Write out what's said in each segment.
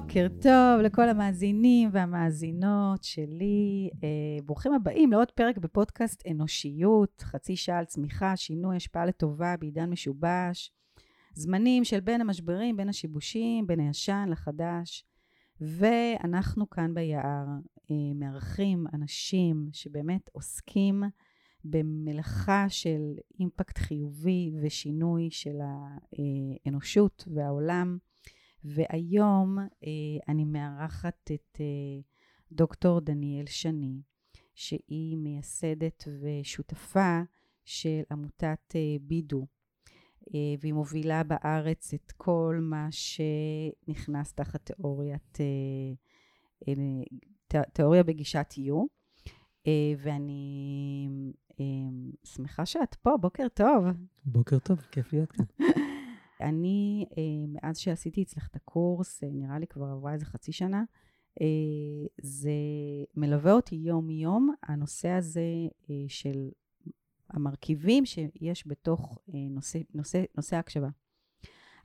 בוקר טוב לכל המאזינים והמאזינות שלי. אה, ברוכים הבאים לעוד פרק בפודקאסט אנושיות, חצי שעה על צמיחה, שינוי, השפעה לטובה בעידן משובש. זמנים של בין המשברים, בין השיבושים, בין הישן לחדש. ואנחנו כאן ביער אה, מארחים אנשים שבאמת עוסקים במלאכה של אימפקט חיובי ושינוי של האנושות והעולם. והיום אה, אני מארחת את אה, דוקטור דניאל שני, שהיא מייסדת ושותפה של עמותת אה, בידו, והיא מובילה בארץ את כל מה שנכנס תחת תיאוריית, תיאוריה בגישת U. ואני שמחה שאת פה, בוקר טוב. בוקר טוב, כיף להיות כאן. אני, אה, מאז שעשיתי אצלך את הקורס, אה, נראה לי כבר עברה איזה חצי שנה, אה, זה מלווה אותי יום-יום, הנושא הזה של המרכיבים שיש בתוך נושא, נושא, נושא ההקשבה.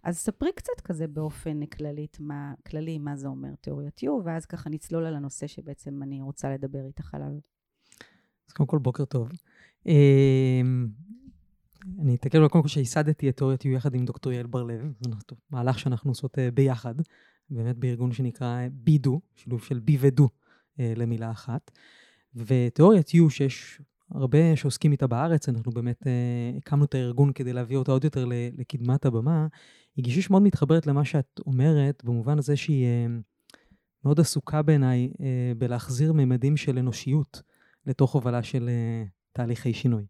אז ספרי קצת כזה באופן כללי מה, כללי מה זה אומר תיאוריית יו, ואז ככה נצלול על הנושא שבעצם אני רוצה לדבר איתך עליו. אז קודם כל, בוקר טוב. אני אתקל קודם כל שייסדתי את תיאוריית יו יחד עם דוקטור יעל בר-לב, מהלך שאנחנו עושות uh, ביחד, באמת בארגון שנקרא בידו, שילוב של בי ודו uh, למילה אחת. ותיאוריית יו, שיש הרבה שעוסקים איתה בארץ, אנחנו באמת הקמנו את הארגון כדי להביא אותה עוד יותר לקדמת הבמה, היא גישה שמאוד מתחברת למה שאת אומרת, במובן הזה שהיא מאוד עסוקה בעיניי בלהחזיר ממדים של אנושיות לתוך הובלה של תהליכי שינוי.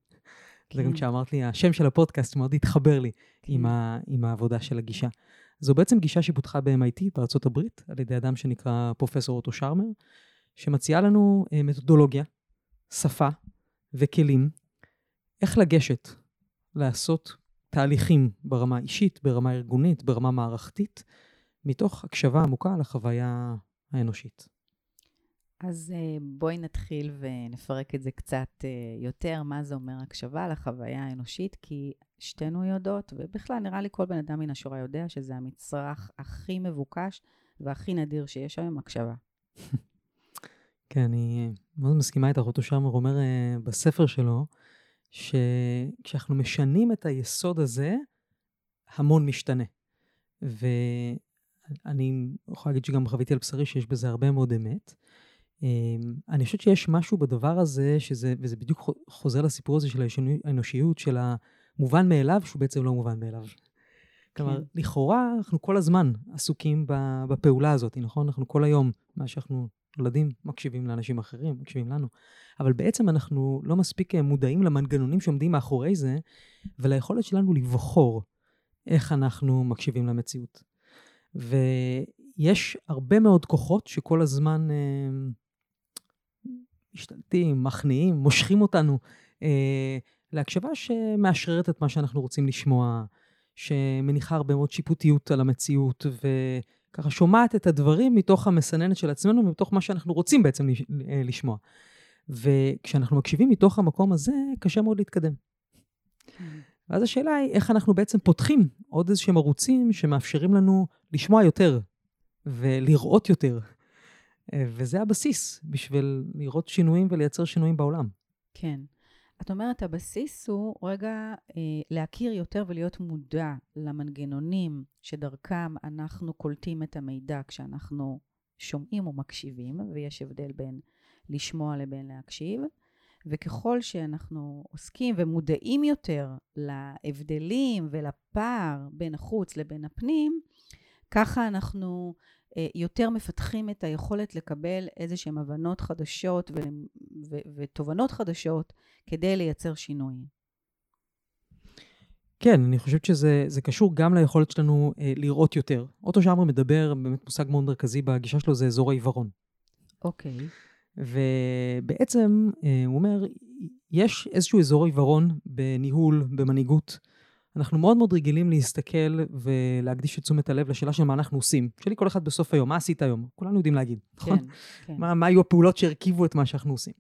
זה גם כן. כשאמרת לי, השם של הפודקאסט מאוד התחבר לי כן. עם, ה, עם העבודה של הגישה. זו בעצם גישה שפותחה ב-MIT בארצות הברית, על ידי אדם שנקרא פרופסור אוטו שרמר, שמציעה לנו אה, מתודולוגיה, שפה וכלים, איך לגשת, לעשות תהליכים ברמה אישית, ברמה ארגונית, ברמה מערכתית, מתוך הקשבה עמוקה לחוויה האנושית. אז אה, בואי נתחיל ונפרק את זה קצת אה, יותר, מה זה אומר הקשבה לחוויה האנושית, כי שתינו יודעות, ובכלל נראה לי כל בן אדם מן השורה יודע שזה המצרך הכי מבוקש והכי נדיר שיש היום, הקשבה. כן, אני מאוד מסכימה איתך. אותו שרמר אומר uh, בספר שלו, שכשאנחנו משנים את היסוד הזה, המון משתנה. ואני יכול להגיד שגם חוויתי על בשרי שיש בזה הרבה מאוד אמת. אמ, אני חושבת שיש משהו בדבר הזה, שזה, וזה בדיוק חוזר לסיפור הזה של האנושיות, של המובן מאליו, שהוא בעצם לא מובן מאליו. כלומר, כן. לכאורה אנחנו כל הזמן עסוקים בפעולה הזאת, נכון? אנחנו כל היום, מה שאנחנו נולדים, מקשיבים לאנשים אחרים, מקשיבים לנו. אבל בעצם אנחנו לא מספיק אה, מודעים למנגנונים שעומדים מאחורי זה, וליכולת שלנו לבחור איך אנחנו מקשיבים למציאות. ויש הרבה מאוד כוחות שכל הזמן אה, משתלטים, מכניעים, מושכים אותנו אה, להקשבה שמאשררת את מה שאנחנו רוצים לשמוע, שמניחה הרבה מאוד שיפוטיות על המציאות, וככה שומעת את הדברים מתוך המסננת של עצמנו, ומתוך מה שאנחנו רוצים בעצם אה, לשמוע. וכשאנחנו מקשיבים מתוך המקום הזה, קשה מאוד להתקדם. ואז השאלה היא, איך אנחנו בעצם פותחים עוד איזשהם ערוצים שמאפשרים לנו לשמוע יותר ולראות יותר. אה, וזה הבסיס בשביל לראות שינויים ולייצר שינויים בעולם. כן. את אומרת, הבסיס הוא רגע אה, להכיר יותר ולהיות מודע למנגנונים שדרכם אנחנו קולטים את המידע כשאנחנו שומעים או מקשיבים, ויש הבדל בין לשמוע לבין להקשיב. וככל שאנחנו עוסקים ומודעים יותר להבדלים ולפער בין החוץ לבין הפנים, ככה אנחנו יותר מפתחים את היכולת לקבל איזה שהן הבנות חדשות ותובנות חדשות כדי לייצר שינוי. כן, אני חושבת שזה קשור גם ליכולת שלנו אה, לראות יותר. אוטו שאמר מדבר, באמת מושג מאוד מרכזי בגישה שלו, זה אזור העיוורון. אוקיי. ובעצם, אה, הוא אומר, יש איזשהו אזור עיוורון בניהול, במנהיגות, אנחנו מאוד מאוד רגילים להסתכל ולהקדיש את תשומת הלב לשאלה של מה אנחנו עושים. שלי כל אחד בסוף היום, מה עשית היום? כולנו יודעים להגיד, נכון? כן, כן. מה, מה היו הפעולות שהרכיבו את מה שאנחנו עושים.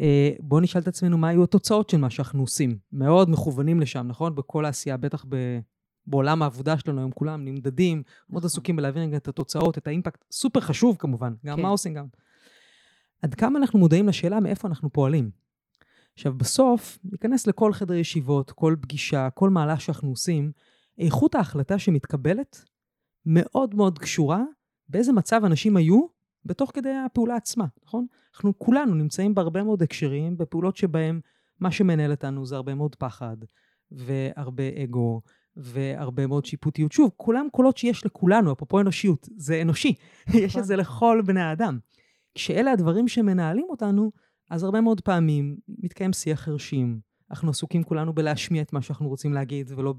אה, בואו נשאל את עצמנו מה היו התוצאות של מה שאנחנו עושים. מאוד מכוונים לשם, נכון? בכל העשייה, בטח ב... בעולם העבודה שלנו היום כולם נמדדים, מאוד נכון. עסוקים בלהבין את התוצאות, את האימפקט, סופר חשוב כמובן, גם כן. מה עושים גם. עד כמה אנחנו מודעים לשאלה מאיפה אנחנו פועלים. עכשיו, בסוף, ניכנס לכל חדר ישיבות, כל פגישה, כל מהלך שאנחנו עושים, איכות ההחלטה שמתקבלת מאוד מאוד קשורה באיזה מצב אנשים היו בתוך כדי הפעולה עצמה, נכון? אנחנו כולנו נמצאים בהרבה מאוד הקשרים, בפעולות שבהם מה שמנהל אותנו זה הרבה מאוד פחד, והרבה אגו, והרבה מאוד שיפוטיות. שוב, כולם קולות שיש לכולנו, אפרופו אנושיות, זה אנושי, יש נכון. את זה לכל בני האדם. כשאלה הדברים שמנהלים אותנו, אז הרבה מאוד פעמים מתקיים שיח חרשים. אנחנו עסוקים כולנו בלהשמיע את מה שאנחנו רוצים להגיד, ולא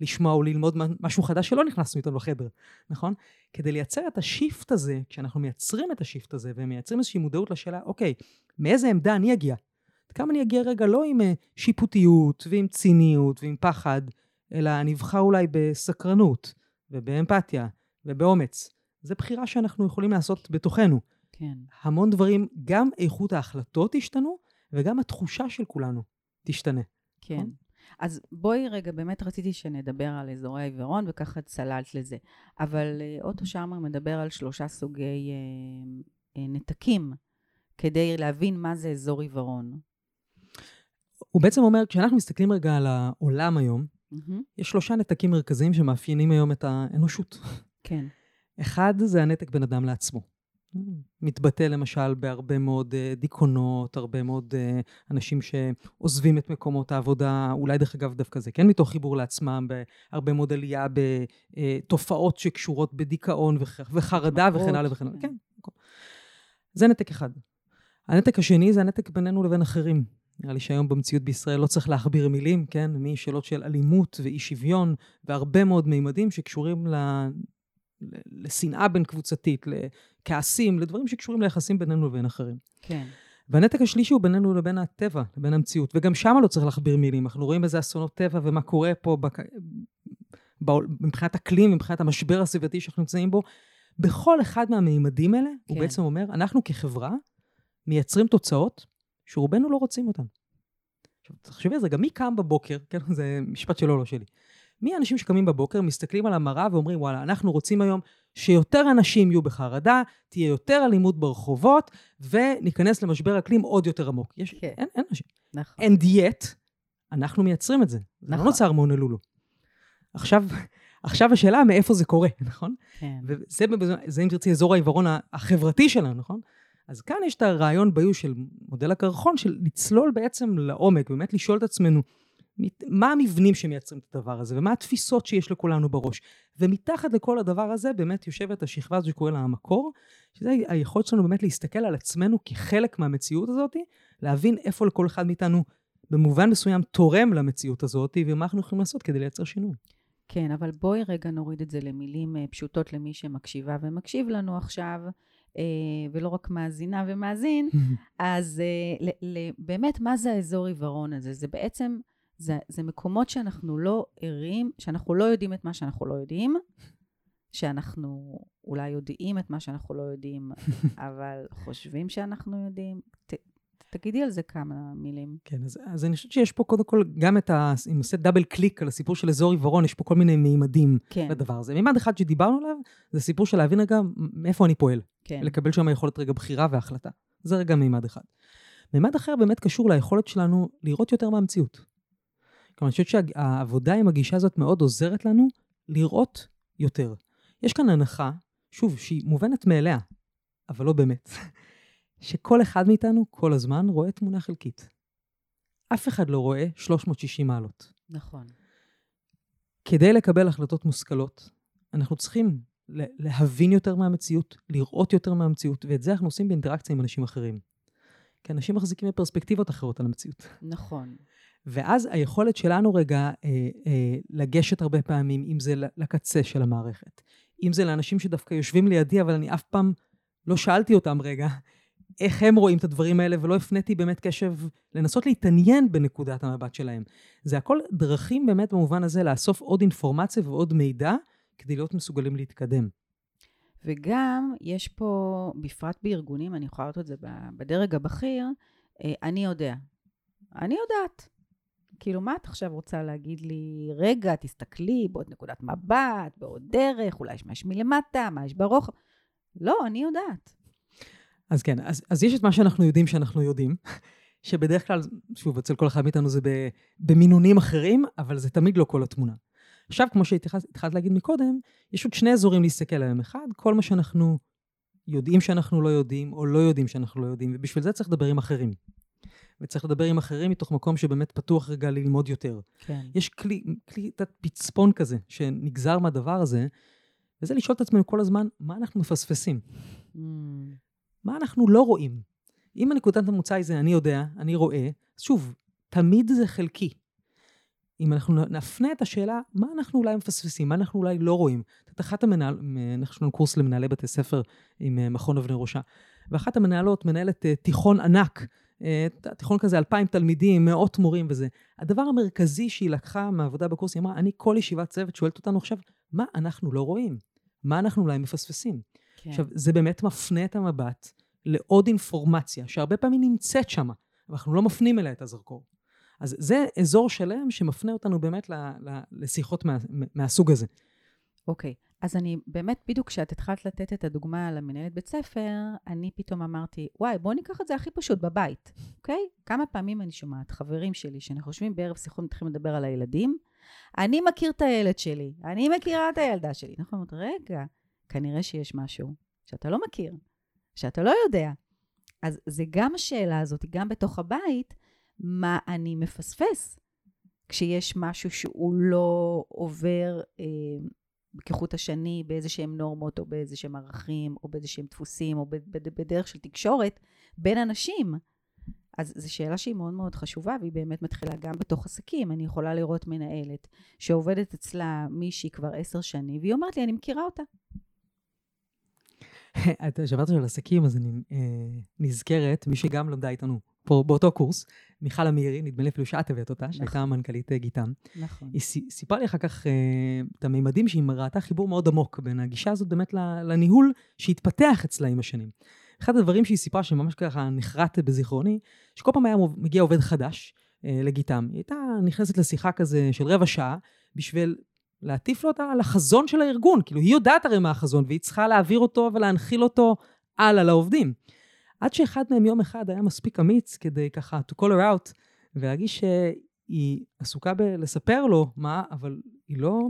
בלשמוע או ללמוד משהו חדש שלא נכנסנו איתו לחדר, נכון? כדי לייצר את השיפט הזה, כשאנחנו מייצרים את השיפט הזה, ומייצרים איזושהי מודעות לשאלה, אוקיי, מאיזה עמדה אני אגיע? כמה אני אגיע רגע לא עם אה, שיפוטיות, ועם ציניות, ועם פחד, אלא אני אבחר אולי בסקרנות, ובאמפתיה, ובאומץ. זו בחירה שאנחנו יכולים לעשות בתוכנו. כן. המון דברים, גם איכות ההחלטות השתנו, וגם התחושה של כולנו תשתנה. כן. נכון? אז בואי רגע, באמת רציתי שנדבר על אזורי העיוורון, וככה צללת לזה. אבל אה, אוטו שרמר מדבר על שלושה סוגי אה, אה, נתקים, כדי להבין מה זה אזור עיוורון. הוא בעצם אומר, כשאנחנו מסתכלים רגע על העולם היום, מהמם. יש שלושה נתקים מרכזיים שמאפיינים היום את האנושות. כן. אחד זה הנתק בין אדם לעצמו. מתבטא למשל בהרבה מאוד אה, דיכאונות, הרבה מאוד אה, אנשים שעוזבים את מקומות העבודה, אולי דרך אגב דווקא זה כן מתוך חיבור לעצמם, בהרבה מאוד עלייה בתופעות שקשורות בדיכאון וח- וחרדה וכן הלאה וכן הלאה. כן. כן. זה נתק אחד. הנתק השני זה הנתק בינינו לבין אחרים. נראה לי שהיום במציאות בישראל לא צריך להכביר מילים, כן? משאלות של אלימות ואי שוויון, והרבה מאוד מימדים שקשורים לשנאה בין קבוצתית, לכעסים, לדברים שקשורים ליחסים בינינו לבין אחרים. כן. והנתק השלישי הוא בינינו לבין הטבע, לבין המציאות, וגם שם לא צריך להכביר מילים. אנחנו רואים איזה אסונות טבע ומה קורה פה בק... מבחינת אקלים, מבחינת המשבר הסביבתי שאנחנו נמצאים בו. בכל אחד מהמימדים האלה, כן. הוא. בעצם אומר, אנחנו כחברה מייצרים תוצאות שרובנו לא רוצים אותן. עכשיו, תחשבי על זה, גם מי קם בבוקר, כן, זה משפט שלו, לא שלי. מי האנשים שקמים בבוקר, מסתכלים על המראה ואומרים, וואלה, אנחנו רוצים היום שיותר אנשים יהיו בחרדה, תהיה יותר אלימות ברחובות, וניכנס למשבר אקלים עוד יותר עמוק. יש, כן. אין, אין אנשים. נכון. And yet, אנחנו מייצרים את זה. זה נכון. לא נוצר מהונלולו. עכשיו, עכשיו השאלה מאיפה זה קורה, נכון? כן. וזה, זה אם תרצי, אזור העיוורון החברתי שלנו, נכון? אז כאן יש את הרעיון ביו של מודל הקרחון, של לצלול בעצם לעומק, באמת לשאול את עצמנו, מה המבנים שמייצרים את הדבר הזה, ומה התפיסות שיש לכולנו בראש. ומתחת לכל הדבר הזה באמת יושבת השכבה הזו שקוראים לה המקור, שזה היכולת שלנו באמת להסתכל על עצמנו כחלק מהמציאות הזאת, להבין איפה לכל אחד מאיתנו במובן מסוים תורם למציאות הזאת, ומה אנחנו יכולים לעשות כדי לייצר שינוי. כן, אבל בואי רגע נוריד את זה למילים אה, פשוטות למי שמקשיבה ומקשיב לנו עכשיו, אה, ולא רק מאזינה ומאזין, אז אה, באמת, מה זה האזור עיוורון הזה? זה בעצם, זה, זה מקומות שאנחנו לא ערים, שאנחנו לא יודעים את מה שאנחנו לא יודעים, שאנחנו אולי יודעים את מה שאנחנו לא יודעים, אבל חושבים שאנחנו יודעים. ת, תגידי על זה כמה מילים. כן, אז, אז אני חושבת שיש פה קודם כל גם את ה... אם נעשה דאבל קליק על הסיפור של אזור עיוורון, יש פה כל מיני מימדים כן, לדבר הזה. מימד אחד שדיברנו עליו, זה סיפור של להבין רגע מאיפה אני פועל. כן. לקבל שם יכולת רגע בחירה והחלטה. זה רגע מימד אחד. מימד אחר באמת קשור ליכולת שלנו לראות יותר מהמציאות. כלומר, אני חושבת שהעבודה עם הגישה הזאת מאוד עוזרת לנו לראות יותר. יש כאן הנחה, שוב, שהיא מובנת מאליה, אבל לא באמת, שכל אחד מאיתנו כל הזמן רואה תמונה חלקית. אף אחד לא רואה 360 מעלות. נכון. כדי לקבל החלטות מושכלות, אנחנו צריכים להבין יותר מהמציאות, לראות יותר מהמציאות, ואת זה אנחנו עושים באינטראקציה עם אנשים אחרים. כי אנשים מחזיקים בפרספקטיבות אחרות על המציאות. נכון. ואז היכולת שלנו רגע אה, אה, לגשת הרבה פעמים, אם זה לקצה של המערכת, אם זה לאנשים שדווקא יושבים לידי, אבל אני אף פעם לא שאלתי אותם רגע, איך הם רואים את הדברים האלה, ולא הפניתי באמת קשב לנסות להתעניין בנקודת המבט שלהם. זה הכל דרכים באמת במובן הזה לאסוף עוד אינפורמציה ועוד מידע, כדי להיות מסוגלים להתקדם. וגם יש פה, בפרט בארגונים, אני יכולה לראות את זה בדרג הבכיר, אה, אני יודע. אני יודעת. כאילו, מה את עכשיו רוצה להגיד לי? רגע, תסתכלי בעוד נקודת מבט, בעוד דרך, אולי יש מה יש מלמטה, מה יש ברוחב. לא, אני יודעת. אז כן, אז, אז יש את מה שאנחנו יודעים שאנחנו יודעים, שבדרך כלל, שוב, אצל כל אחד מאיתנו זה במינונים אחרים, אבל זה תמיד לא כל התמונה. עכשיו, כמו שהתחלת להגיד מקודם, יש עוד שני אזורים להסתכל עליהם. אחד, כל מה שאנחנו יודעים שאנחנו לא יודעים, או לא יודעים שאנחנו לא יודעים, ובשביל זה צריך לדבר עם אחרים. וצריך לדבר עם אחרים מתוך מקום שבאמת פתוח רגע ללמוד יותר. כן. יש כלי, כלי, פצפון כזה, שנגזר מהדבר הזה, וזה לשאול את עצמנו כל הזמן, מה אנחנו מפספסים? Mm. מה אנחנו לא רואים? אם הנקודת המוצא היא זה אני יודע, אני רואה, אז שוב, תמיד זה חלקי. אם אנחנו נפנה את השאלה, מה אנחנו אולי מפספסים, מה אנחנו אולי לא רואים. את אחת המנהל, יש לנו קורס למנהלי בתי ספר עם אה, מכון אבני ראשה, ואחת המנהלות מנהלת אה, תיכון ענק, תיכון כזה, אלפיים תלמידים, מאות מורים וזה. הדבר המרכזי שהיא לקחה מהעבודה בקורס, היא אמרה, אני כל ישיבת צוות שואלת אותנו עכשיו, מה אנחנו לא רואים? מה אנחנו אולי מפספסים? כן. עכשיו, זה באמת מפנה את המבט לעוד אינפורמציה, שהרבה פעמים נמצאת שם, אבל אנחנו לא מפנים אליה את הזרקור. אז זה אזור שלם שמפנה אותנו באמת ל, ל, לשיחות מה, מהסוג הזה. אוקיי, okay. אז אני באמת, בדיוק כשאת התחלת לתת את הדוגמה למנהלת בית ספר, אני פתאום אמרתי, וואי, בוא ניקח את זה הכי פשוט, בבית, אוקיי? Okay? כמה פעמים אני שומעת חברים שלי, שאנחנו יושבים בערב שיחות מתחילים לדבר על הילדים, אני מכיר את הילד שלי, אני מכירה את הילדה שלי. אנחנו אומרים, רגע, כנראה שיש משהו שאתה לא מכיר, שאתה לא יודע. אז זה גם השאלה הזאת, גם בתוך הבית, מה אני מפספס כשיש משהו שהוא לא עובר אה, כחוט השני באיזה שהם נורמות או באיזה שהם ערכים או באיזה שהם דפוסים או בדרך של תקשורת בין אנשים. אז זו שאלה שהיא מאוד מאוד חשובה והיא באמת מתחילה גם בתוך עסקים. אני יכולה לראות מנהלת שעובדת אצלה מישהי כבר עשר שנים והיא אומרת לי, אני מכירה אותה. את שברת על עסקים, אז אני אה, נזכרת, מי שגם למדה איתנו פה באותו קורס, מיכל אמירי, נדמה לי אפילו שאת הבאת אותה, נכון. שהייתה מנכ"לית אה, גיטם. נכון. היא סיפרה לי אחר כך אה, את המימדים שהיא ראתה חיבור מאוד עמוק בין הגישה הזאת באמת לניהול שהתפתח אצלה עם השנים. אחד הדברים שהיא סיפרה, שממש ככה נחרט בזיכרוני, שכל פעם היה מגיע עובד חדש אה, לגיטם. היא הייתה נכנסת לשיחה כזה של רבע שעה, בשביל להטיף לו על החזון של הארגון. כאילו, היא יודעת הרי מה החזון, והיא צריכה להעביר אותו ולהנחיל אותו הלאה לעובדים. עד שאחד מהם יום אחד היה מספיק אמיץ כדי ככה to call her out, ולהגיד שהיא עסוקה בלספר לו מה, אבל היא לא,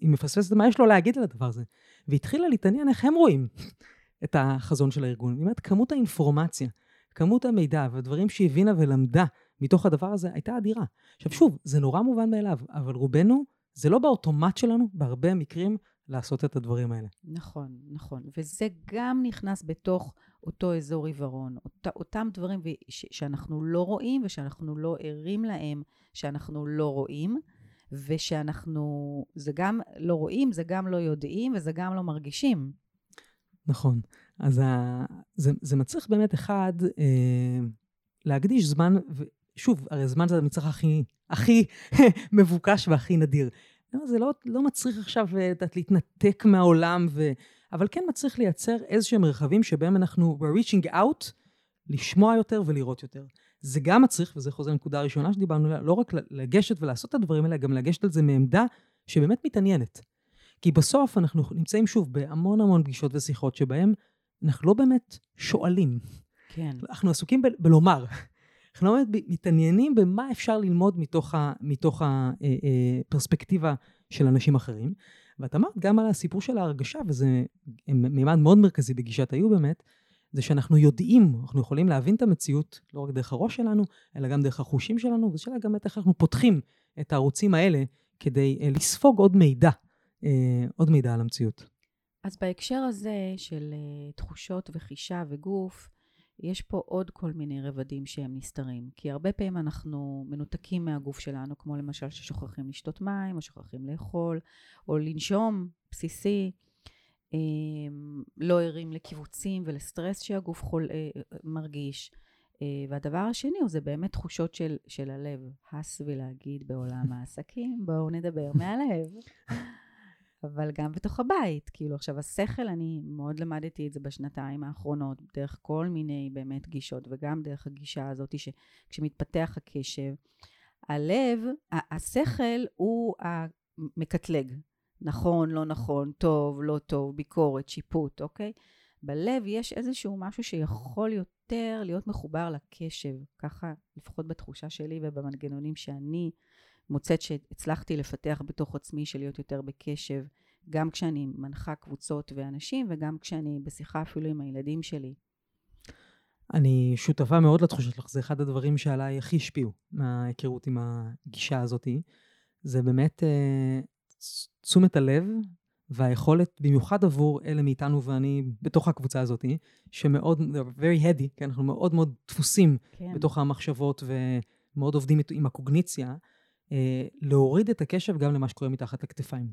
היא מפספסת מה יש לו להגיד על הדבר הזה. והתחילה להתעניין איך הם רואים את החזון של הארגון. באמת, כמות האינפורמציה, כמות המידע והדברים שהיא הבינה ולמדה מתוך הדבר הזה הייתה אדירה. עכשיו שוב, זה נורא מובן מאליו, אבל רובנו, זה לא באוטומט שלנו, בהרבה מקרים, לעשות את הדברים האלה. נכון, נכון. וזה גם נכנס בתוך אותו אזור עיוורון, אות, אותם דברים ש, שאנחנו לא רואים ושאנחנו לא ערים להם, שאנחנו לא רואים, ושאנחנו, זה גם לא רואים, זה גם לא יודעים וזה גם לא מרגישים. נכון. אז ה, זה, זה מצריך באמת אחד, אה, להקדיש זמן, ושוב, הרי זמן זה המצרך הכי, הכי מבוקש והכי נדיר. לא, זה לא, לא מצריך עכשיו, אה, להתנתק מהעולם, ו... אבל כן מצריך לייצר איזשהם מרחבים שבהם אנחנו, we're reaching out, לשמוע יותר ולראות יותר. זה גם מצריך, וזה חוזר לנקודה הראשונה שדיברנו עליה, לא רק לגשת ולעשות את הדברים האלה, גם לגשת על זה מעמדה שבאמת מתעניינת. כי בסוף אנחנו נמצאים שוב בהמון המון פגישות ושיחות שבהן אנחנו לא באמת שואלים. כן. אנחנו עסוקים ב- בלומר. אנחנו לא באמת מתעניינים במה אפשר ללמוד מתוך הפרספקטיבה אה, אה, של אנשים אחרים. ואת אמרת גם על הסיפור של ההרגשה, וזה מימד מאוד מרכזי בגישת היו באמת, זה שאנחנו יודעים, אנחנו יכולים להבין את המציאות לא רק דרך הראש שלנו, אלא גם דרך החושים שלנו, וזו שאלה גם איך אנחנו פותחים את הערוצים האלה כדי uh, לספוג עוד מידע, עוד מידע על המציאות. אז בהקשר הזה של תחושות וחישה וגוף, יש פה עוד כל מיני רבדים שהם נסתרים. כי הרבה פעמים אנחנו מנותקים מהגוף שלנו, כמו למשל ששוכחים לשתות מים, או שוכחים לאכול, או לנשום, בסיסי. אמ, לא ערים לקיבוצים ולסטרס שהגוף חול, אה, מרגיש. אה, והדבר השני הוא זה באמת תחושות של, של הלב. הס ולהגיד בעולם העסקים, בואו נדבר מהלב. אבל גם בתוך הבית. כאילו, עכשיו, השכל, אני מאוד למדתי את זה בשנתיים האחרונות, דרך כל מיני באמת גישות, וגם דרך הגישה הזאת, שכשמתפתח הקשב, הלב, השכל הוא המקטלג. נכון, לא נכון, טוב, לא טוב, ביקורת, שיפוט, אוקיי? בלב יש איזשהו משהו שיכול יותר להיות מחובר לקשב, ככה לפחות בתחושה שלי ובמנגנונים שאני מוצאת שהצלחתי לפתח בתוך עצמי של להיות יותר בקשב, גם כשאני מנחה קבוצות ואנשים וגם כשאני בשיחה אפילו עם הילדים שלי. אני שותפה מאוד לתחושה שלך, זה אחד הדברים שעליי הכי השפיעו מההיכרות עם הגישה הזאתי. זה באמת אה, תשומת הלב והיכולת, במיוחד עבור אלה מאיתנו ואני בתוך הקבוצה הזאת, שמאוד, very heady, כן, אנחנו מאוד מאוד דפוסים כן. בתוך המחשבות ומאוד עובדים עם הקוגניציה, להוריד את הקשב גם למה שקורה מתחת לכתפיים.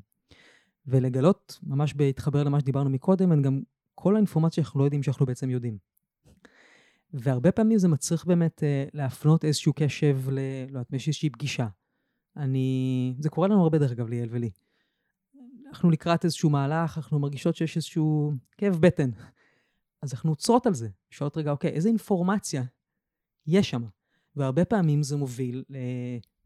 ולגלות, ממש בהתחבר למה שדיברנו מקודם, הם גם כל האינפורמציה שאנחנו לא יודעים שאנחנו בעצם יודעים. והרבה פעמים זה מצריך באמת אה, להפנות איזשהו קשב ל... לא יודעת, איזושהי פגישה. אני... זה קורה לנו הרבה דרך אגב, ליאל ולי. אנחנו לקראת איזשהו מהלך, אנחנו מרגישות שיש איזשהו כאב בטן. אז אנחנו עוצרות על זה, שואלות רגע, אוקיי, איזה אינפורמציה יש שם? והרבה פעמים זה מוביל ל...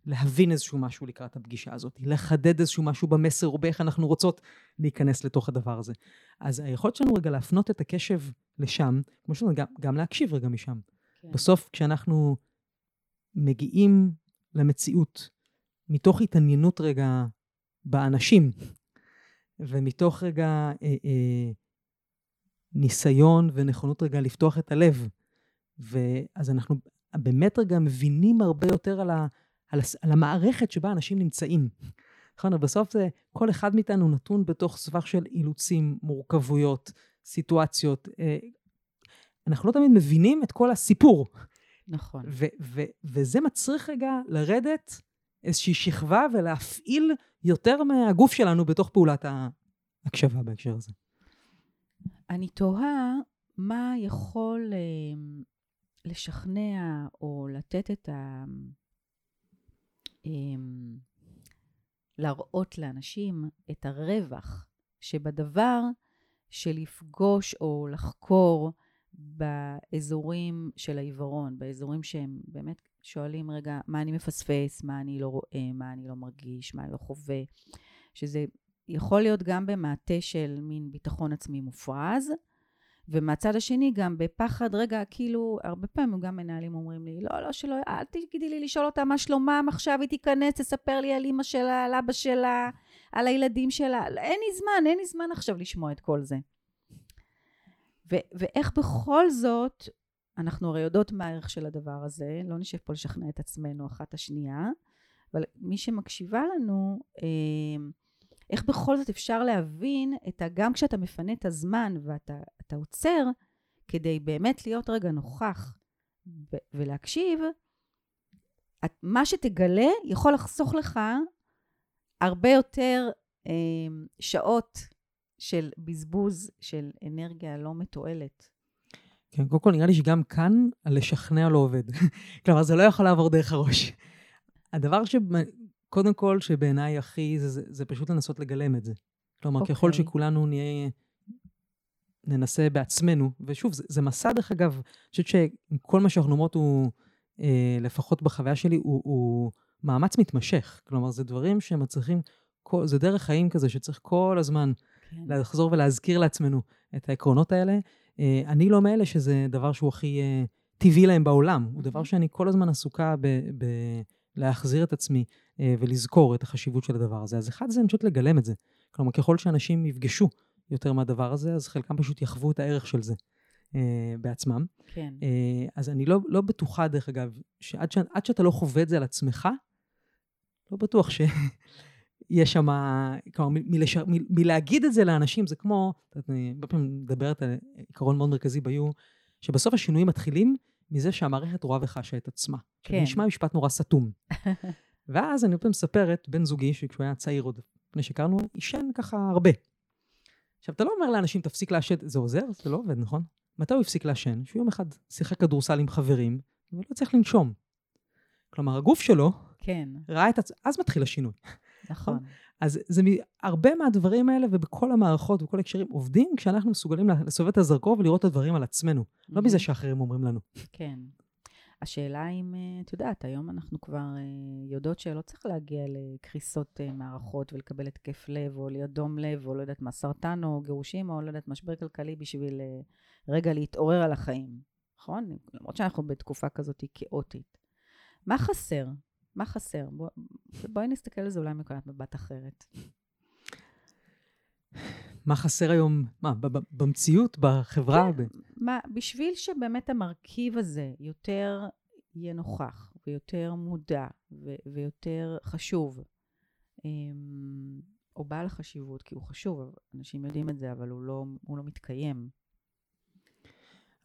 להבין איזשהו משהו לקראת הפגישה הזאת, לחדד איזשהו משהו במסר או באיך אנחנו רוצות להיכנס לתוך הדבר הזה. אז היכולת שלנו רגע להפנות את הקשב לשם, כמו שאומרים, גם, גם להקשיב רגע משם. כן. בסוף כשאנחנו מגיעים למציאות מתוך התעניינות רגע באנשים, ומתוך רגע אה, אה, ניסיון ונכונות רגע לפתוח את הלב. ואז אנחנו באמת רגע מבינים הרבה יותר על, ה, על, על המערכת שבה אנשים נמצאים. נכון, אבל בסוף זה, כל אחד מאיתנו נתון בתוך סבך של אילוצים, מורכבויות, סיטואציות. אה, אנחנו לא תמיד מבינים את כל הסיפור. נכון. ו- ו- וזה מצריך רגע לרדת איזושהי שכבה ולהפעיל יותר מהגוף שלנו בתוך פעולת ההקשבה בהקשר הזה. אני תוהה מה יכול אה, לשכנע או לתת את ה... להראות לאנשים את הרווח שבדבר של לפגוש או לחקור באזורים של העיוורון, באזורים שהם באמת שואלים רגע, מה אני מפספס, מה אני לא רואה, מה אני לא מרגיש, מה אני לא חווה, שזה יכול להיות גם במעטה של מין ביטחון עצמי מופרז, ומהצד השני גם בפחד, רגע, כאילו, הרבה פעמים גם מנהלים אומרים לי, לא, לא, שלא, אל תגידי לי לשאול אותה מה שלומם עכשיו, היא תיכנס, תספר לי על אימא שלה, על אבא שלה, על הילדים שלה. אין לי זמן, אין לי זמן עכשיו לשמוע את כל זה. ו- ואיך בכל זאת אנחנו הרי יודעות מה הערך של הדבר הזה, לא נשב פה לשכנע את עצמנו אחת השנייה, אבל מי שמקשיבה לנו, אה, איך בכל זאת אפשר להבין את ה... גם כשאתה מפנה את הזמן ואתה עוצר, כדי באמת להיות רגע נוכח ו- ולהקשיב, את, מה שתגלה יכול לחסוך לך הרבה יותר אה, שעות של בזבוז של אנרגיה לא מתועלת. כן, קודם כל נראה לי שגם כאן הלשכנע לא עובד. כלומר, זה לא יכול לעבור דרך הראש. הדבר שקודם כל שבעיניי הכי, זה, זה, זה פשוט לנסות לגלם את זה. כלומר, okay. אוקיי. ככל שכולנו נהיה, ננסה בעצמנו, ושוב, זה, זה מסע דרך אגב, אני חושבת שכל מה שאנחנו אומרות הוא, אה, לפחות בחוויה שלי, הוא, הוא מאמץ מתמשך. כלומר, זה דברים שמצריכים, כל, זה דרך חיים כזה שצריך כל הזמן כן. לחזור ולהזכיר לעצמנו את העקרונות האלה. אה, אני לא מאלה שזה דבר שהוא הכי אה, טבעי להם בעולם. הוא דבר שאני כל הזמן עסוקה בלהחזיר את עצמי אה, ולזכור את החשיבות של הדבר הזה. אז אחד זה פשוט לגלם את זה. כלומר, ככל שאנשים יפגשו יותר מהדבר הזה, אז חלקם פשוט יחוו את הערך של זה. uh, בעצמם. כן. Uh, אז אני לא, לא בטוחה, דרך אגב, שעד ש, שאתה לא חווה את זה על עצמך, לא בטוח ש, יש שם, כלומר, מלשר, מ, מלהגיד את זה לאנשים, זה כמו, אני הרבה פעמים מדברת על עיקרון מאוד מרכזי ביו, שבסוף השינויים מתחילים מזה שהמערכת רואה וחשה את עצמה. כן. נשמע משפט נורא סתום. ואז אני פעם מספרת, בן זוגי, שכשהוא היה צעיר עוד לפני שהכרנו, עישן ככה הרבה. עכשיו, אתה לא אומר לאנשים, תפסיק לעשן, זה עוזר? זה לא עובד, נכון? מתי הוא הפסיק לעשן? שהוא יום אחד שיחק כדורסל עם חברים, ולא צריך לנשום. כלומר, הגוף שלו, כן. ראה את עצמו, אז מתחיל השינוי. נכון. אז זה הרבה מהדברים האלה, ובכל המערכות ובכל ההקשרים, עובדים כשאנחנו מסוגלים לסובב את הזרקור ולראות את הדברים על עצמנו. לא מזה שאחרים אומרים לנו. כן. השאלה אם, אה, את יודעת, היום אנחנו כבר אה, יודעות שלא צריך להגיע לקריסות אה, מערכות ולקבל התקף לב, או להיות דום לב, או לא יודעת מה, סרטן, או גירושים, או לא יודעת, משבר כלכלי בשביל אה, רגע להתעורר על החיים, נכון? למרות שאנחנו בתקופה כזאת כאוטית. מה חסר? מה חסר? בוא, בואי נסתכל על זה אולי מנקודת מבט אחרת. מה חסר היום, מה, במציאות, בחברה? ב- מה, בשביל שבאמת המרכיב הזה יותר יהיה נוכח ויותר מודע ו- ויותר חשוב, אמ, או בעל חשיבות, כי הוא חשוב, אנשים יודעים את זה, אבל הוא לא, הוא לא מתקיים.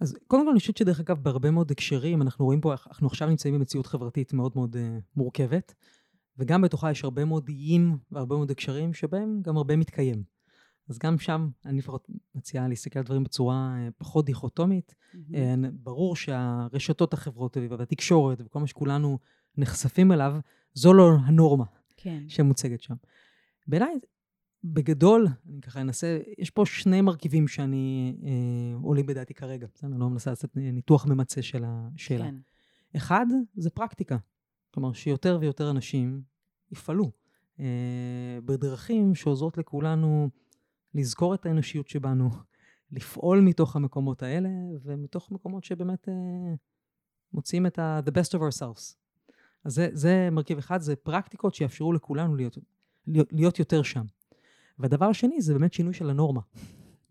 אז קודם כל אני חושבת שדרך אגב בהרבה מאוד הקשרים אנחנו רואים פה, אנחנו עכשיו נמצאים במציאות חברתית מאוד מאוד uh, מורכבת וגם בתוכה יש הרבה מאוד איים והרבה מאוד הקשרים שבהם גם הרבה מתקיים. אז גם שם אני לפחות מציעה להסתכל על דברים בצורה uh, פחות דיכוטומית. Mm-hmm. Uh, ברור שהרשתות החברתיות והתקשורת וכל מה שכולנו נחשפים אליו זו לא הנורמה כן. שמוצגת שם. בעיניי, בגדול, אני ככה אנסה, יש פה שני מרכיבים שאני אה, עולים בדעתי כרגע. בסדר, אני לא מנסה לעשות ניתוח ממצה של השאלה. כן. אחד, זה פרקטיקה. כלומר, שיותר ויותר אנשים יפעלו אה, בדרכים שעוזרות לכולנו לזכור את האנושיות שבנו, לפעול מתוך המקומות האלה, ומתוך מקומות שבאמת אה, מוצאים את ה- the best of ourselves. אז זה, זה מרכיב אחד, זה פרקטיקות שיאפשרו לכולנו להיות, להיות, להיות יותר שם. והדבר השני זה באמת שינוי של הנורמה.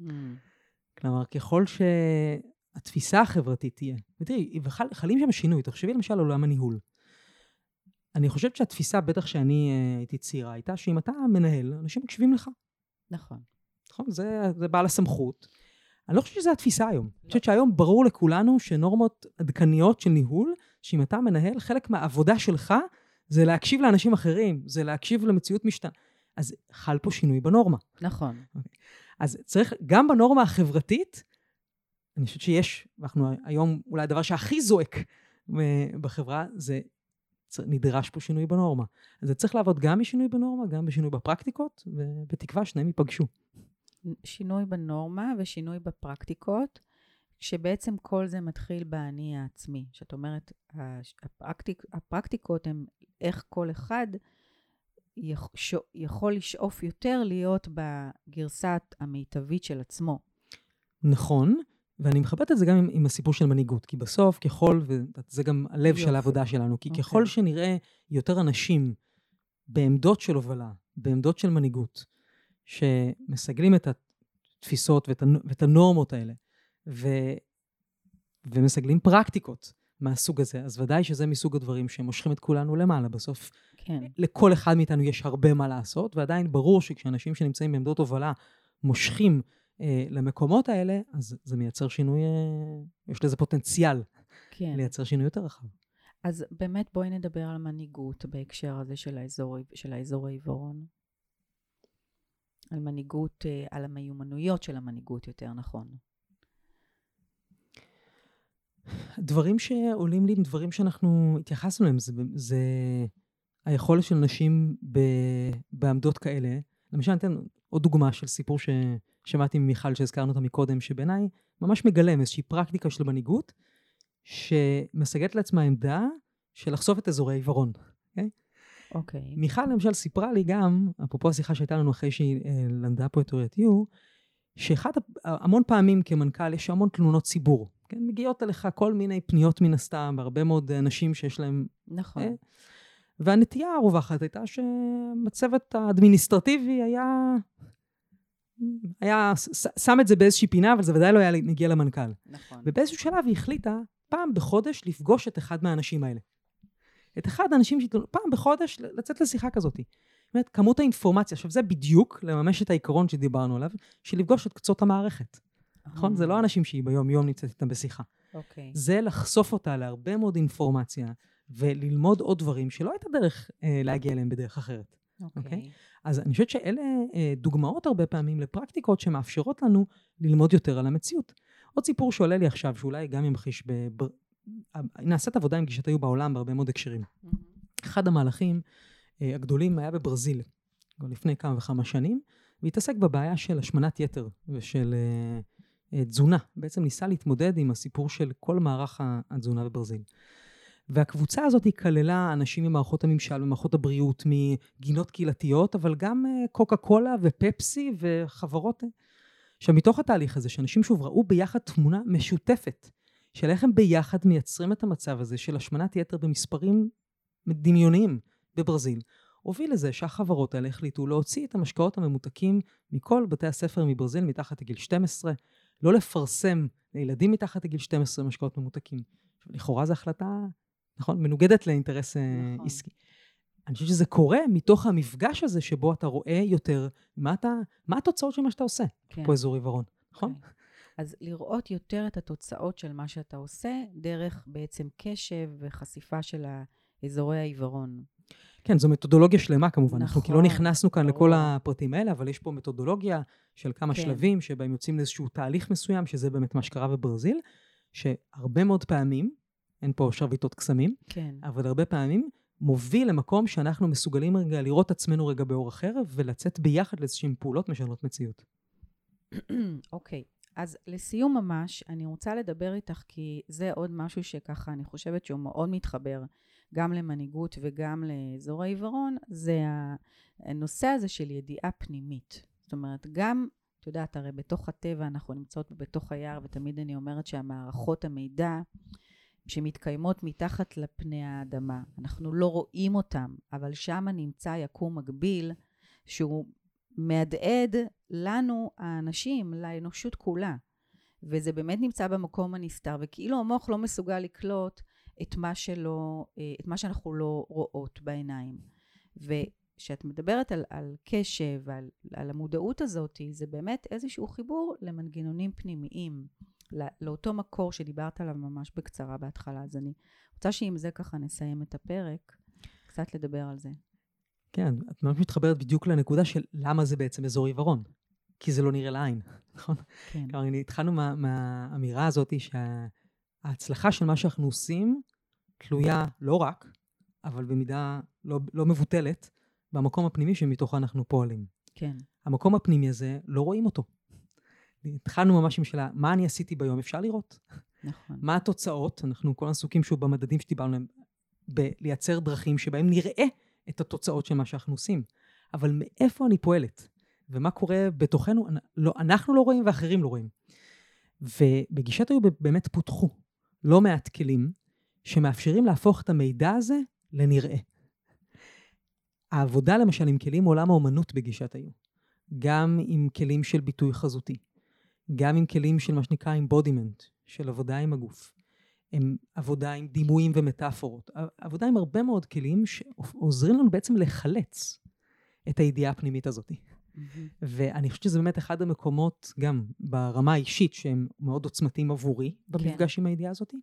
Mm, כלומר, ככל שהתפיסה החברתית תהיה, ותראי, חלים שם שינוי, תחשבי למשל על עולם הניהול. אני חושבת שהתפיסה, בטח שאני אה, הייתי צעירה, הייתה שאם אתה מנהל, אנשים מקשיבים לך, נכון. נכון? זה, זה בעל הסמכות. אני לא חושבת שזו התפיסה היום. אני חושבת שהיום ברור לכולנו שנורמות עדכניות של ניהול, שאם אתה מנהל, חלק מהעבודה שלך זה להקשיב לאנשים אחרים, זה להקשיב למציאות משתנה. אז חל פה שינוי בנורמה. נכון. אז צריך, גם בנורמה החברתית, אני חושבת שיש, אנחנו היום, אולי הדבר שהכי זועק אה, בחברה, זה נדרש פה שינוי בנורמה. אז זה צריך לעבוד גם בשינוי בנורמה, גם בשינוי בפרקטיקות, ובתקווה שניהם ייפגשו. שינוי בנורמה ושינוי בפרקטיקות, שבעצם כל זה מתחיל באני העצמי. שאת אומרת, הפרקטיק, הפרקטיקות הן איך כל אחד יכול לשאוף יותר להיות בגרסת המיטבית של עצמו. נכון, ואני מכבד את זה גם עם, עם הסיפור של מנהיגות, כי בסוף, ככל, וזה גם הלב של יופי. העבודה שלנו, כי אוקיי. ככל שנראה יותר אנשים בעמדות של הובלה, בעמדות של מנהיגות, שמסגלים את התפיסות ואת, ואת הנורמות האלה, ו, ומסגלים פרקטיקות מהסוג הזה, אז ודאי שזה מסוג הדברים שמושכים את כולנו למעלה. בסוף, כן, לכל אחד מאיתנו יש הרבה מה לעשות, ועדיין ברור שכשאנשים שנמצאים בעמדות הובלה מושכים אה, למקומות האלה, אז זה מייצר שינוי, אה, יש לזה פוטנציאל כן. לייצר שינוי יותר רחב. אז באמת בואי נדבר על מנהיגות בהקשר הזה של האזור, של האזור העיוורון. על מנהיגות, אה, על המיומנויות של המנהיגות, יותר נכון. דברים שעולים לי הם דברים שאנחנו התייחסנו אליהם, זה, זה היכולת של נשים ב, בעמדות כאלה. למשל, אני אתן עוד דוגמה של סיפור ששמעתי ממיכל שהזכרנו אותה מקודם, שבעיניי ממש מגלם איזושהי פרקטיקה של מנהיגות, שמסגלת לעצמה עמדה של לחשוף את אזורי העיוורון. אוקיי. מיכל למשל סיפרה לי גם, אפרופו השיחה שהייתה לנו אחרי שהיא אה, למדה פה את תיאוריית יו, שאחד, המון פעמים כמנכ"ל יש המון תלונות ציבור. כן, מגיעות אליך כל מיני פניות מן הסתם, והרבה מאוד אנשים שיש להם... נכון. אה, והנטייה הרווחת הייתה שהצוות האדמיניסטרטיבי היה... היה ש- שם את זה באיזושהי פינה, אבל זה ודאי לא היה מגיע למנכ"ל. נכון. ובאיזשהו שלב היא החליטה פעם בחודש לפגוש את אחד מהאנשים האלה. את אחד האנשים שהתלוננו, פעם בחודש לצאת לשיחה כזאת. זאת אומרת, כמות האינפורמציה, עכשיו זה בדיוק לממש את העיקרון שדיברנו עליו, של לפגוש את קצות המערכת, נכון? זה לא אנשים שהיא ביום-יום נמצאת איתם בשיחה. אוקיי. זה לחשוף אותה להרבה מאוד אינפורמציה, וללמוד עוד דברים שלא הייתה דרך אה, להגיע אליהם בדרך אחרת. אוקיי. אז אני חושבת שאלה אה, דוגמאות הרבה פעמים לפרקטיקות שמאפשרות לנו ללמוד יותר על המציאות. עוד סיפור שעולה לי עכשיו, שאולי גם ימחיש, בבר... נעשית עבודה עם גישת היו בעולם בהרבה מאוד הקשרים. מהמם. אחד המהלכים אה, הגדולים היה בברזיל. לפני כמה וכמה שנים, והתעסק בבעיה של השמנת יתר ושל uh, uh, תזונה. בעצם ניסה להתמודד עם הסיפור של כל מערך התזונה בברזיל. והקבוצה הזאת היא כללה אנשים ממערכות הממשל ומערכות הבריאות, מגינות קהילתיות, אבל גם uh, קוקה קולה ופפסי וחברות. עכשיו, מתוך התהליך הזה, שאנשים שוב ראו ביחד תמונה משותפת של איך הם ביחד מייצרים את המצב הזה של השמנת יתר במספרים דמיוניים בברזיל, הוביל לזה שהחברות האלה החליטו להוציא את המשקאות הממותקים מכל בתי הספר מברזיל מתחת לגיל 12, לא לפרסם לילדים מתחת לגיל 12 משקאות ממותקים. לכאורה זו החלטה, נכון, מנוגדת לאינטרס אה, נכון. עסקי. אני חושב שזה קורה מתוך המפגש הזה שבו אתה רואה יותר מה, אתה, מה התוצאות של מה שאתה עושה כן. פה אזור עיוורון, נכון? כן. אז לראות יותר את התוצאות של מה שאתה עושה דרך בעצם קשב וחשיפה של אזורי העיוורון. כן, זו מתודולוגיה שלמה כמובן. נכון. אנחנו כאילו לא נכנסנו כאן לכל הפרטים האלה, אבל יש פה מתודולוגיה של כמה כן. שלבים, שבהם יוצאים לאיזשהו תהליך מסוים, שזה באמת מה שקרה בברזיל, שהרבה מאוד פעמים, אין פה שרביטות קסמים, כן. אבל הרבה פעמים מוביל למקום שאנחנו מסוגלים רגע לראות עצמנו רגע באור אחר, ולצאת ביחד לאיזשהן פעולות משנות מציאות. אוקיי. okay. אז לסיום ממש, אני רוצה לדבר איתך, כי זה עוד משהו שככה, אני חושבת שהוא מאוד מתחבר גם למנהיגות וגם לאזור העיוורון, זה הנושא הזה של ידיעה פנימית. זאת אומרת, גם, את יודעת, הרי בתוך הטבע אנחנו נמצאות בתוך היער, ותמיד אני אומרת שהמערכות המידע שמתקיימות מתחת לפני האדמה, אנחנו לא רואים אותם, אבל שם נמצא יקום מקביל, שהוא מהדהד לנו, האנשים, לאנושות כולה. וזה באמת נמצא במקום הנסתר, וכאילו המוח לא מסוגל לקלוט את מה, שלא, אה, את מה שאנחנו לא רואות בעיניים. וכשאת מדברת על, על קשב ועל על המודעות הזאת, זה באמת איזשהו חיבור למנגנונים פנימיים, לא, לאותו מקור שדיברת עליו ממש בקצרה בהתחלה. אז אני רוצה שעם זה ככה נסיים את הפרק, קצת לדבר על זה. כן, את ממש מתחברת בדיוק לנקודה של למה זה בעצם אזור עיוורון. כי זה לא נראה לעין, נכון? כן. כלומר, התחלנו מה, מהאמירה הזאת שההצלחה של מה שאנחנו עושים תלויה לא רק, אבל במידה לא, לא מבוטלת, במקום הפנימי שמתוכו אנחנו פועלים. כן. המקום הפנימי הזה, לא רואים אותו. התחלנו ממש עם שאלה, מה אני עשיתי ביום? אפשר לראות. נכון. מה התוצאות? אנחנו כל עסוקים שוב במדדים שדיברנו עליהם, בלייצר דרכים שבהם נראה את התוצאות של מה שאנחנו עושים. אבל מאיפה אני פועלת? ומה קורה בתוכנו? לא, אנחנו לא רואים ואחרים לא רואים. ובגישת היו באמת פותחו לא מעט כלים שמאפשרים להפוך את המידע הזה לנראה. העבודה למשל עם כלים עולם האומנות בגישת היו. גם עם כלים של ביטוי חזותי, גם עם כלים של מה שנקרא embodiment, של עבודה עם הגוף, עם עבודה עם דימויים ומטאפורות, עבודה עם הרבה מאוד כלים שעוזרים לנו בעצם לחלץ את הידיעה הפנימית הזאת. Mm-hmm. ואני חושבת שזה באמת אחד המקומות, גם ברמה האישית, שהם מאוד עוצמתיים עבורי, במפגש כן. עם הידיעה הזאת,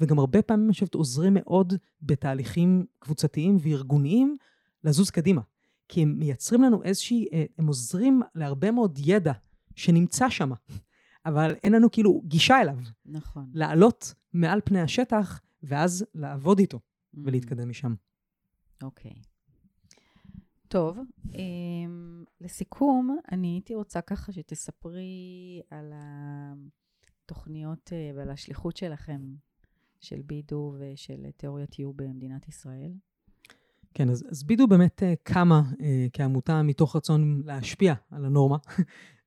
וגם הרבה פעמים, אני חושבת, עוזרים מאוד בתהליכים קבוצתיים וארגוניים לזוז קדימה. כי הם מייצרים לנו איזושהי, אה, הם עוזרים להרבה מאוד ידע שנמצא שם, אבל אין לנו כאילו גישה אליו. נכון. לעלות מעל פני השטח, ואז לעבוד איתו mm-hmm. ולהתקדם משם. אוקיי. טוב, um, לסיכום, אני הייתי רוצה ככה שתספרי על התוכניות uh, ועל השליחות שלכם של בידו ושל תיאוריית יו במדינת ישראל? כן, אז, אז בידו באמת uh, קמה uh, כעמותה מתוך רצון להשפיע על הנורמה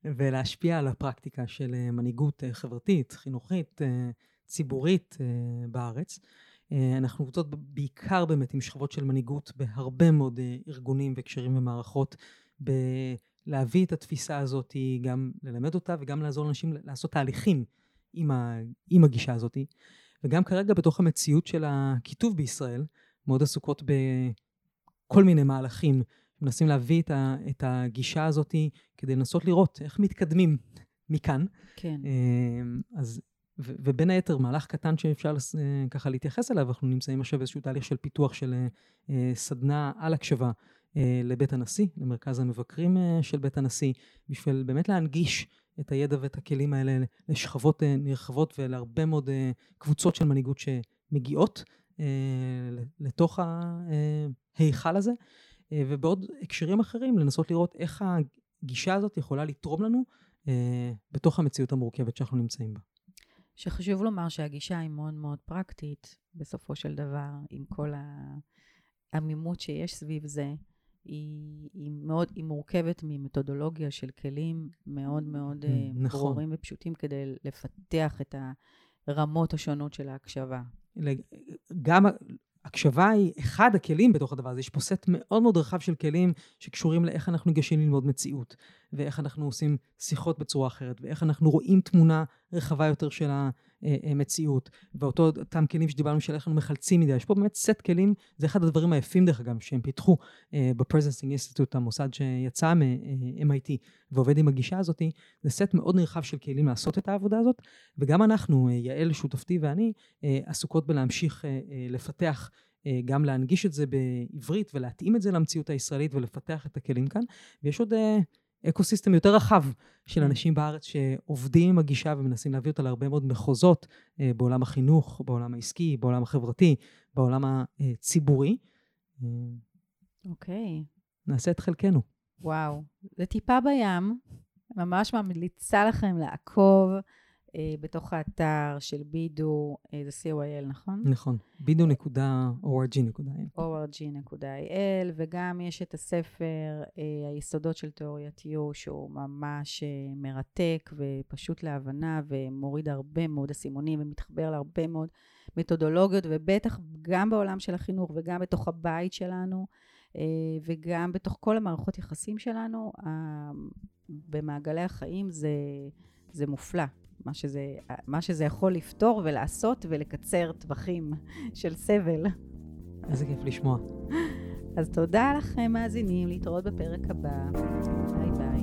ולהשפיע על הפרקטיקה של uh, מנהיגות uh, חברתית, חינוכית, uh, ציבורית בארץ. אנחנו עובדות בעיקר באמת עם שכבות של מנהיגות בהרבה מאוד ארגונים והקשרים ומערכות, בלהביא את התפיסה הזאת, גם ללמד אותה וגם לעזור לאנשים לעשות תהליכים עם, ה, עם הגישה הזאת. וגם כרגע בתוך המציאות של הכיתוב בישראל, מאוד עסוקות בכל מיני מהלכים, מנסים להביא את, ה, את הגישה הזאת כדי לנסות לראות איך מתקדמים מכאן. כן. אמ, אז, ו, ובין היתר, מהלך קטן שאפשר אה, ככה להתייחס אליו, אנחנו נמצאים עכשיו באיזשהו תהליך של פיתוח של אה, סדנה על הקשבה אה, לבית הנשיא, למרכז המבקרים של בית הנשיא, בשביל באמת להנגיש את הידע ואת הכלים האלה לשכבות אה, נרחבות ולהרבה מאוד אה, קבוצות של מנהיגות שמגיעות אה, לתוך ההיכל הזה. אה, ובעוד הקשרים אחרים לנסות לראות איך הגישה הזאת יכולה לתרום לנו אה, בתוך המציאות המורכבת שאנחנו נמצאים בה. שחשוב לומר שהגישה היא מאוד מאוד פרקטית, בסופו של דבר, עם כל העמימות שיש סביב זה. היא, היא מאוד, היא מורכבת ממתודולוגיה של כלים מאוד מאוד אה, נכון. ברורים ופשוטים כדי לפתח את הרמות השונות של ההקשבה. גם הקשבה היא אחד הכלים בתוך הדבר הזה. יש פה סט מאוד מאוד רחב של כלים שקשורים לאיך אנחנו ניגשים ללמוד מציאות, ואיך אנחנו עושים שיחות בצורה אחרת, ואיך אנחנו רואים תמונה רחבה יותר של המציאות, ואותם כלים שדיברנו של איך אנחנו מחלצים מידע. יש פה באמת סט כלים, זה אחד הדברים היפים דרך אגב, שהם פיתחו אה, ב-Presencing Institute, המוסד שיצא מ-MIT ועובד עם הגישה הזאת, זה סט מאוד נרחב של כלים לעשות את העבודה הזאת, וגם אנחנו, אה, יעל שותפתי ואני, אה, עסוקות בלהמשיך לפתח גם להנגיש את זה בעברית ולהתאים את זה למציאות הישראלית ולפתח את הכלים כאן. ויש עוד ecosystem יותר רחב של כן. אנשים בארץ שעובדים עם הגישה ומנסים להביא אותה להרבה מאוד מחוזות אה, בעולם החינוך, בעולם העסקי, בעולם החברתי, בעולם הציבורי. אוקיי. נעשה את חלקנו. וואו, זה טיפה בים. ממש ממליצה לכם לעקוב. אה, בתוך האתר של בידו, אה, זה co.il, נכון? נכון, בידו.org.il. org.il, וגם יש את הספר אה, היסודות של תיאוריית יו, שהוא ממש מרתק ופשוט להבנה, ומוריד הרבה מאוד אסימונים, ומתחבר להרבה מאוד מתודולוגיות, ובטח גם בעולם של החינוך וגם בתוך הבית שלנו. וגם בתוך כל המערכות יחסים שלנו, במעגלי החיים זה, זה מופלא. מה שזה, מה שזה יכול לפתור ולעשות ולקצר טווחים של סבל. איזה כיף לשמוע. אז תודה לכם מאזינים, להתראות בפרק הבא. ביי ביי.